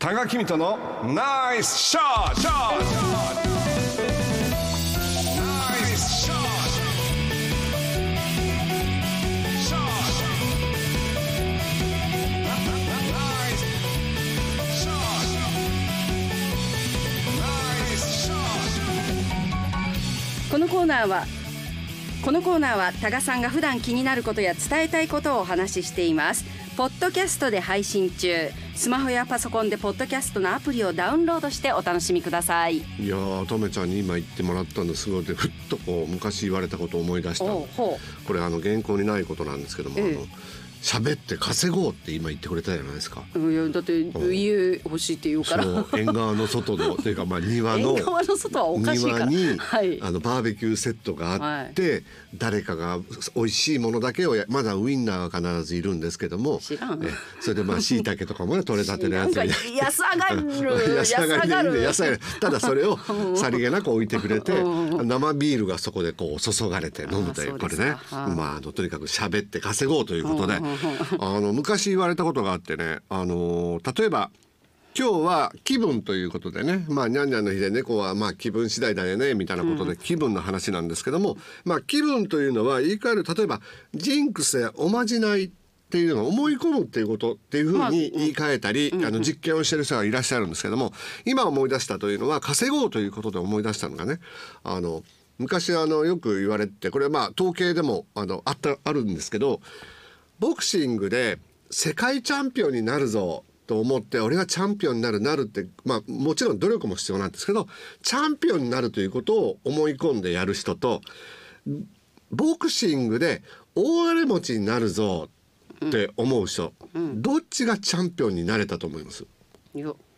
多賀君とのナイスショットョットナイスショットショットナイスショットナイスショットこのコーナーはこのコーナーは多賀さんが普段気になることや伝えたいことをお話ししています。ポッドキャストで配信中。スマホやパソコンでポッドキャストのアプリをダウンロードしてお楽しみください。いやーとめちゃんに今言ってもらったんですごいでふっとこう昔言われたことを思い出した。これあの原稿にないことなんですけども、ええ。あの喋って稼ごうって今言ってくれたじゃないですか。ういやだって家欲しいって言うから。縁側の外のというかまあ庭の縁側の外はおかしい庭に、はい。あのバーベキューセットがあって、誰かが美味しいものだけをやまだウインナーが必ずいるんですけども知らん。えそれでまあ 椎茸とかもね取れたてのやつなんか 安上がる。安上がりで安上がりただそれを うん。さりげなく置いてくれてうん。生ビールがそこでこう注がれて飲むというこれね。まああのとにかく喋って稼ごうということであの昔言われたことがあってねあの例えば今日は気分ということでねまあにゃんにゃんの日で猫はまあ気分次第だよねみたいなことで気分の話なんですけども、まあ気分というのは言い換える例えばジンクスやおまじないっていうのを思い込むっていうことっていうふうに言い換えたり、あの実験をしてる人がいらっしゃるんですけども今思い出したというのは稼ごうということで思い出したのがねあの昔あのよく言われてこれはまあ統計でもあのあったあるんですけどボクシングで世界チャンピオンになるぞと思って俺はチャンピオンになるなるってまあもちろん努力も必要なんですけどチャンピオンになるということを思い込んでやる人とボクシングで大金持ちになるぞって思う人、どっちがチャンピオンになれたと思います？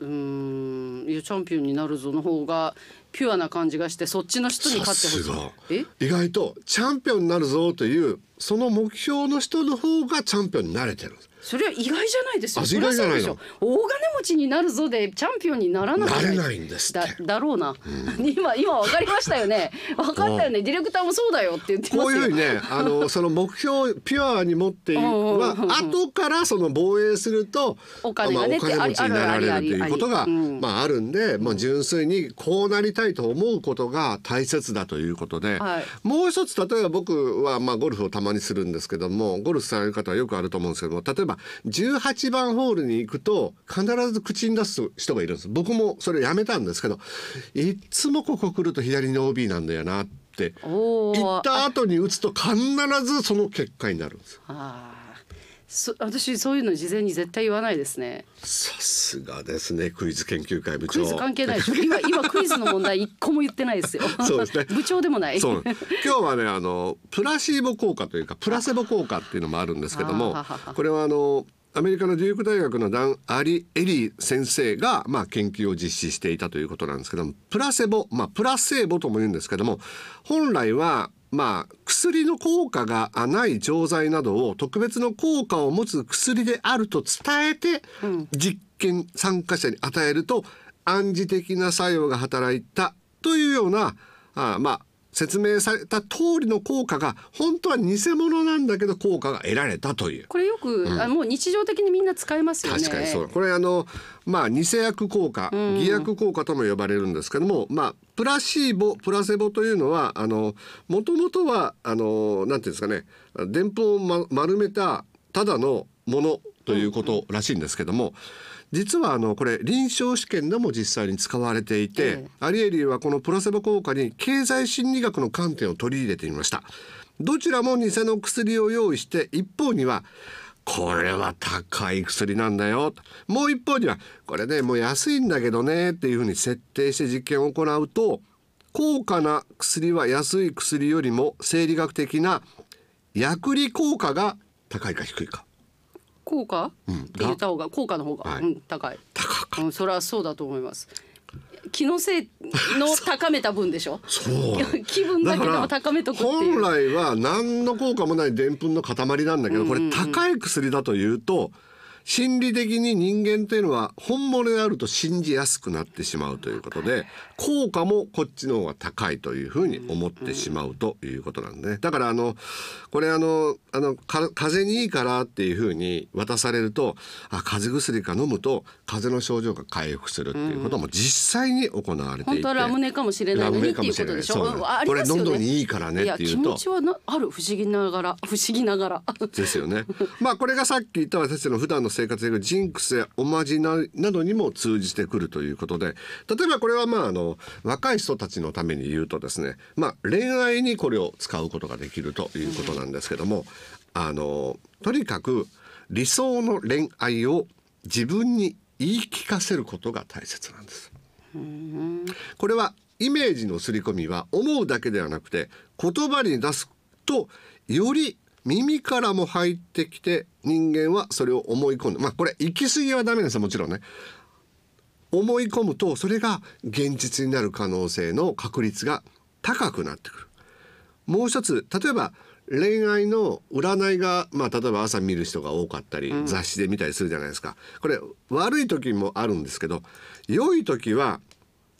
うーん。いやチャンピオンになるぞの方がピュアな感じがしてそっちの人に勝ってほしい。意外とチャンピオンになるぞというその目標の人の方がチャンピオンになれてるんですそれは意外じゃないですよ。意外じゃないの？大金持ちになるぞでチャンピオンにならなくなれないんですって。だだろうな、今今わかりましたよね。わかったよね。ディレクターもそうだよって言ってこういうふうにね、あのその目標をピュアに持っているはうんうんうんうん後からその防衛すると、お金がねまあ、お金持ちになられるということがまああるんで、もう純粋にこうなりたいと思うことが大切だということで、はいもう一つ例えば僕はまあゴルフをたまにするんですけども、ゴルフされる方はよくあると思うんですけども、例えば18番ホールに行くと必ず口に出す人がいるんです。僕もそれやめたんですけど、いっつもここ来ると左に OB なんだよなって。行った後に打つと必ずその結果になるんです。あーそ私そういうの事前に絶対言わないですね。さすがですね、クイズ研究会部長。クイズ関係ないでしょ。今今クイズの問題一個も言ってないですよ。そうですね。部長でもない。そう。今日はねあのプラシーボ効果というかプラセボ効果っていうのもあるんですけどもこれはあのアメリカのデューク大学のダン・アリ・エリー先生が、まあ、研究を実施していたということなんですけどもプラセボ、まあ、プラセーボとも言うんですけども本来はまあ、薬の効果がない錠剤などを特別の効果を持つ薬であると伝えて、実験参加者に与えると暗示的な作用が働いたというようなあまあ説明された通りの効果が本当は偽物なんだけど効果が得られたという。これよく、あもう日常的にみんな使いますよね。確かにそう。これあのまあ偽薬効果偽薬効果とも呼ばれるんですけども、まあプラシーボプラセボというのはあのもともとはあのなんていうんですかねでんぷんを、ま、丸めたただのものということらしいんですけども、実はあのこれ臨床試験でも実際に使われていて、ええ。アリエリーはこのプラセボ効果に経済心理学の観点を取り入れてみました。どちらも偽の薬を用意して一方にはこれは高い薬なんだよ。もう一方にはこれねもう安いんだけどねっていうふうに設定して実験を行うと高価な薬は安い薬よりも生理学的な薬理効果が高いか低いか効果、って言った方が？効果の方が、はい。うん、高い、高かうん、それはそうだと思います。気のせいの 高めた分でしょ？そう。気分だけでも高めとく本来は何の効果もないでんぷんの塊なんだけどこれ高い薬だというと心理的に人間というのは本物であると信じやすくなってしまうということで効果もこっちの方が高いというふうに思ってしまうということなんで、ね、だからあのこれあのあの風邪にいいからっていうふうに渡されるとあ風邪薬か飲むと風邪の症状が回復するっていうことも実際に行われていて、本当はラムネかもしれないのにっていうことでしょ？うね。これ喉にいいからねっていうと。や気持ちはなある不思議ながら不思議ながら。ですよね。まあこれがさっき言った私たちの普段の生活でジンクスやおまじななどにも通じてくるということで。例えばこれはまああの若い人たちのために言うとですね。まあ恋愛にこれを使うことができるということなんですけども、あのとにかく理想の恋愛を自分に言い聞かせることが大切なんです。これはイメージの刷り込みは思うだけではなくて言葉に出すとより耳からも入ってきて人間はそれを思い込んでまあこれ行き過ぎはダメですもちろんね。思い込むとそれが現実になる可能性の確率が高くなってくる。もう一つ例えば恋愛の占いが、まあ、例えば朝見る人が多かったり、雑誌で見たりするじゃないですか。これ悪い時もあるんですけど良い時は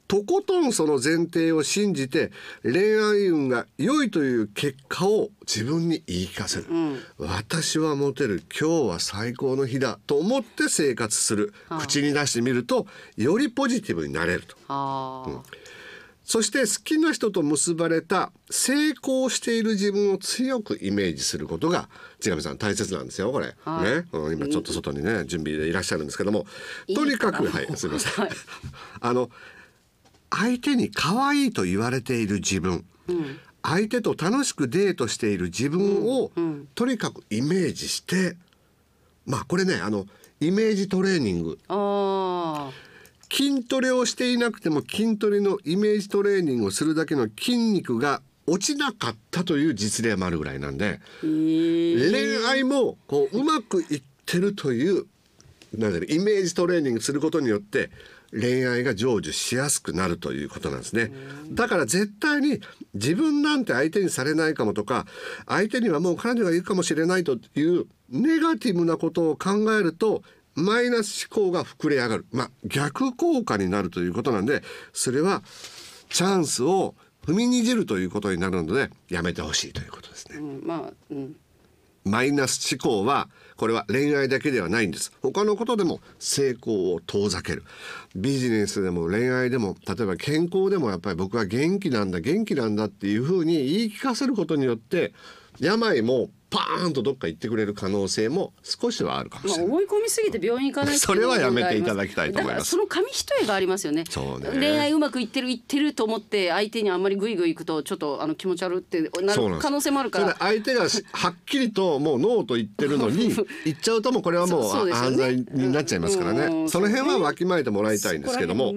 とことんその前提を信じて恋愛運が良いという結果を自分に言い聞かせる、私はモテる。今日は最高の日だと思って生活する。口に出してみるとよりポジティブになれると。あ。ーそして好きな人と結ばれた成功している自分を強くイメージすることが千上さん大切なんですよこれ、はい。ね、うん今ちょっと外にね準備でいらっしゃるんですけども。とにかくはい。すみません、は いあの相手に可愛いと言われている自分、相手と楽しくデートしている自分を、とにかくイメージしてまあこれねあのイメージトレーニング。あ筋トレをしていなくても筋トレのイメージトレーニングをするだけの筋肉が落ちなかったという実例もあるぐらいなんで恋愛もこううまくいってるというなんだろうイメージトレーニングすることによって恋愛が成就しやすくなるということなんですね。だから絶対に自分なんて相手にされないかもとか相手にはもう彼女がいるかもしれないというネガティブなことを考えるとマイナス思考が膨れ上がる。まあ逆効果になるということなんでそれはチャンスを踏みにじるということになるのでやめてほしいということですね。うんまあうん。マイナス思考はこれは恋愛だけではないんです。他のことでも成功を遠ざける。ビジネスでも恋愛でも例えば健康でもやっぱり僕は元気なんだ元気なんだっていうふうに言い聞かせることによって病もパーンとどっか行ってくれる可能性も少しはあるかもまあ、しれない。思い込みすぎて病院行かないそれはやめていただきたいと思います。その紙一重がありますよね。そうね恋愛うまくいってるいってると思って相手にあんまりグイグイ行くとちょっとあの気持ち悪ってなる可能性もあるから。で相手がしはっきりともうノーと言ってるのに 言っちゃうともうこれはもう犯罪になっちゃいますからね、うん。その辺はわきまえてもらいたいんですけども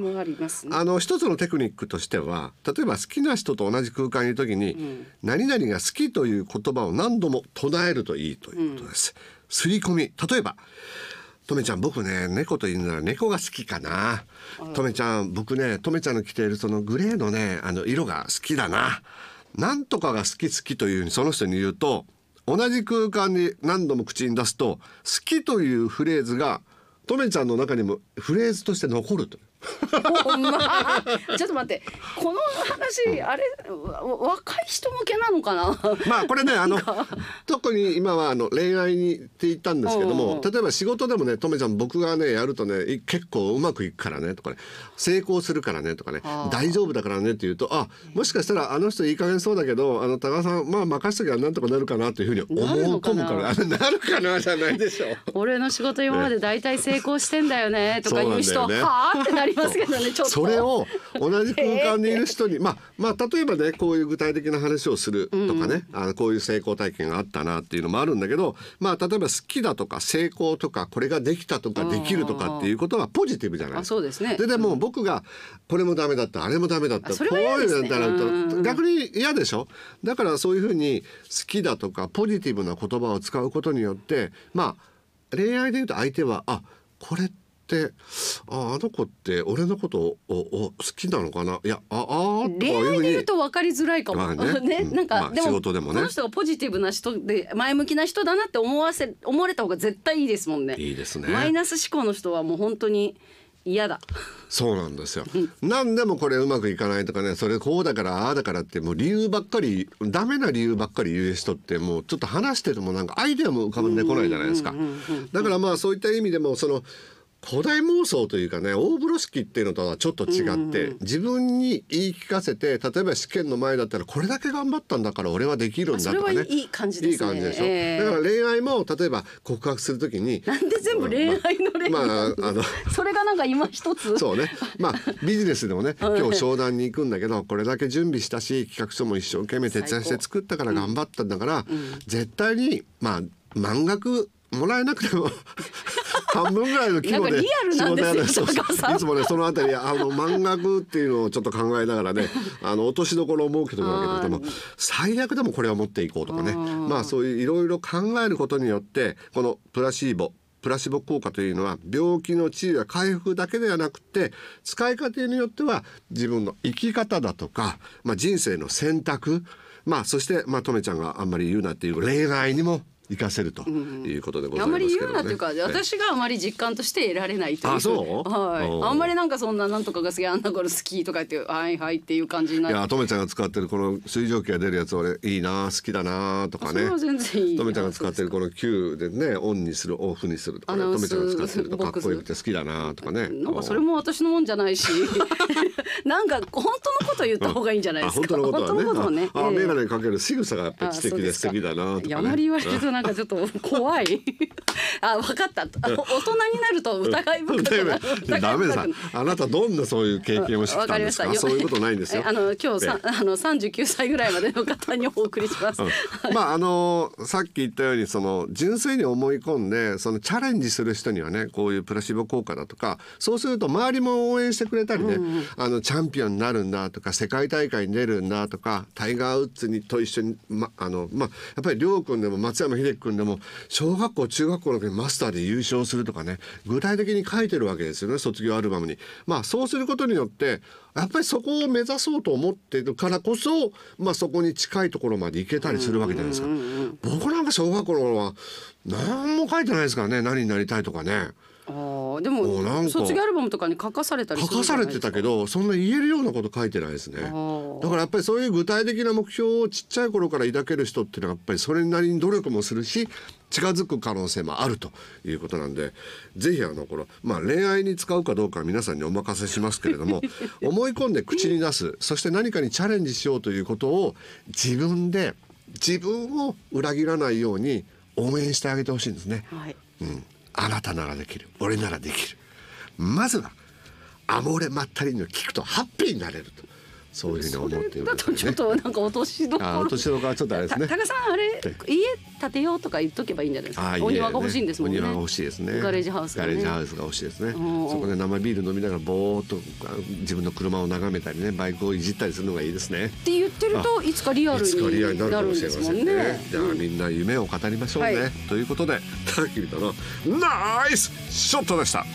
あの一つのテクニックとしては例えば好きな人と同じ空間にいる時に、何々が好きという言葉を何度も唱えるといいということです。刷り込み。例えばとめちゃん僕ね猫というなら猫が好きかな。とめちゃん僕ねとめちゃんの着ているそのグレーのねあの色が好きだな。なんとかが好き好きというふうにその人に言うと同じ空間に何度も口に出すと好きというフレーズがとめちゃんの中にもフレーズとして残るという。ほんまちょっと待って。この話あれわ若い人向けなのかな？まあこれねあの特に今はあの恋愛にって言ったんですけども例えば仕事でもねとめちゃん僕がねやるとねい結構うまくいくからねとかね成功するからねとかね大丈夫だからねって言うとあもしかしたらあの人いい加減そうだけどあの高田さんまあ任せときゃなんとかなるかなというふうに思なるうのかな？込むからなるかなじゃないでしょ。う。俺の仕事今まで大体成功してんだよねとか言う人はあってなりますけどねちょっと。それを同じ空間にいる人にまあまあ例えばねこういう具体的な話をするとかね、あのこういう成功体験があったなっていうのもあるんだけどまあ例えば好きだとか成功とかこれができたとかできるとかっていうことはポジティブじゃないあそうですね。ででも僕がこれもダメだったあれもダメだったこういうのだったうんら逆に嫌でしょ？だからそういうふうに好きだとかポジティブな言葉を使うことによってまあ恋愛で言うと相手はあこれっってああの子って俺のことをおお好きなのかな？いやああ恋愛で言うと分かりづらいかも、まあねね うん。なんか、まあでも仕事でもね。この人がポジティブな人で前向きな人だなって思わせ思われた方が絶対いいですもんね。いいですね。マイナス思考の人はもう本当に嫌だ。そうなんですよ。何でもこれうまくいかないとかねそれこうだからああだからってもう理由ばっかりダメな理由ばっかり言う人ってもうちょっと話しててもなんかアイデアも浮かんでこないじゃないですか。だからまあそういった意味でもその古代妄想というかね大風呂敷っていうのとはちょっと違って、自分に言い聞かせて例えば試験の前だったらこれだけ頑張ったんだから俺はできるんだとかね。あそれはいい感じですね。いい感じでしょ、ええ。だから恋愛も例えば告白するときになんで全部恋愛の恋愛、まああのそれがなんか今一つ。そうね。まあビジネスでもね、今日商談に行くんだけど、これだけ準備したし、企画書も一生懸命徹夜して作ったから頑張ったんだから、絶対にまあ満額もらえなくても半分ぐらいの規模で仕事やるいつもねそのあたりあの満額っていうのをちょっと考えながらねあの落としどころを設けておくわけですでも最悪でもこれを持っていこうとかね。まあそういういろいろ考えることによってこのプラシーボプラシボ効果というのは病気の治癒や回復だけではなくて使い方によっては自分の生き方だとか、まあ、人生の選択。まあそしてまあとめちゃんがあんまり言うなっていう恋愛にも活かせるということでございあんまりますけどね。言うなっていうか、ええ。私があまり実感として得られないというあそう？はい。あんまりなんかそんななんとかが好きあんなこれ好きとか言ってはいはいっていう感じにないってやとめちゃんが使ってるこの水蒸気が出るやつ俺いいな好きだなとかね。そ全然いい。とめちゃんが使ってるこの Q でねオンにするオフにするとか。ねとめちゃんが使ってるとかっこよくて好きだなとかね。なんかそれも私のもんじゃないし。なんか本当のこと言った方がいいんじゃないですか。あ本当のことはね。ああええ。眼鏡かける仕草がやっぱり知的で素敵だなとかね。あまり言われるとなんかちょっと怖い。あ分かった。あ大人になると 疑い深くなる。ダメだ。あなたどんなそういう経験をしてたんですかよそういうことないんですよ。えあの今日さえあの三十九歳ぐらいまでの方にお送りします。まああのさっき言ったようにその純粋に思い込んでそのチャレンジする人にはねこういうプラシボ効果だとかそうすると周りも応援してくれたりね、あのチャンピオンになるんだとか世界大会に出るんだとかタイガー・ウッズにと一緒に、まあのまあ、やっぱり亮君でも松山英樹君でも小学校中学校の時にマスターで優勝するとかね具体的に書いてるわけですよね卒業アルバムに。まあそうすることによってやっぱりそこを目指そうと思ってるからこそ、まあ、そこに近いところまで行けたりするわけじゃないですか。僕なんか小学校の頃は何も書いてないですからね何になりたいとかねあーでもうなんか。も卒業アルバムとかに書かされたり書かされてたけどそんな言えるようなこと書いてないですね。だー。からやっぱりそういう具体的な目標をちっちゃい頃から抱ける人っていうのはやっぱりそれなりに努力もするし近づく可能性もあるということなんでぜひあのこの、まあ、恋愛に使うかどうかは皆さんにお任せしますけれども 思い込んで口に出すそして何かにチャレンジしようということを自分で自分を裏切らないように応援してあげてほしいんですね。はい。うん、あなたならできる。俺ならできる。まずはアモーレ・マッタリーニを聞くとハッピーになれると。そういうふうに思っているだとちょっとなんか落としどころ。あ落としどころはちょっとあれですね。た高さんあれ家建てようとか言っとけばいいんじゃないですか。お庭が欲しいんですもんね。お庭が欲しいですね。ガレージハウスがガね。レージハウスが欲しいですね。ん。そこで生ビール飲みながらぼーっとあ自分の車を眺めたりねバイクをいじったりするのがいいですね。って言ってるといつかリアルになるんかもしれまですもんねせんね。じゃあみんな夢を語りましょうね、はい。ということで高木美斗のナイスショットでした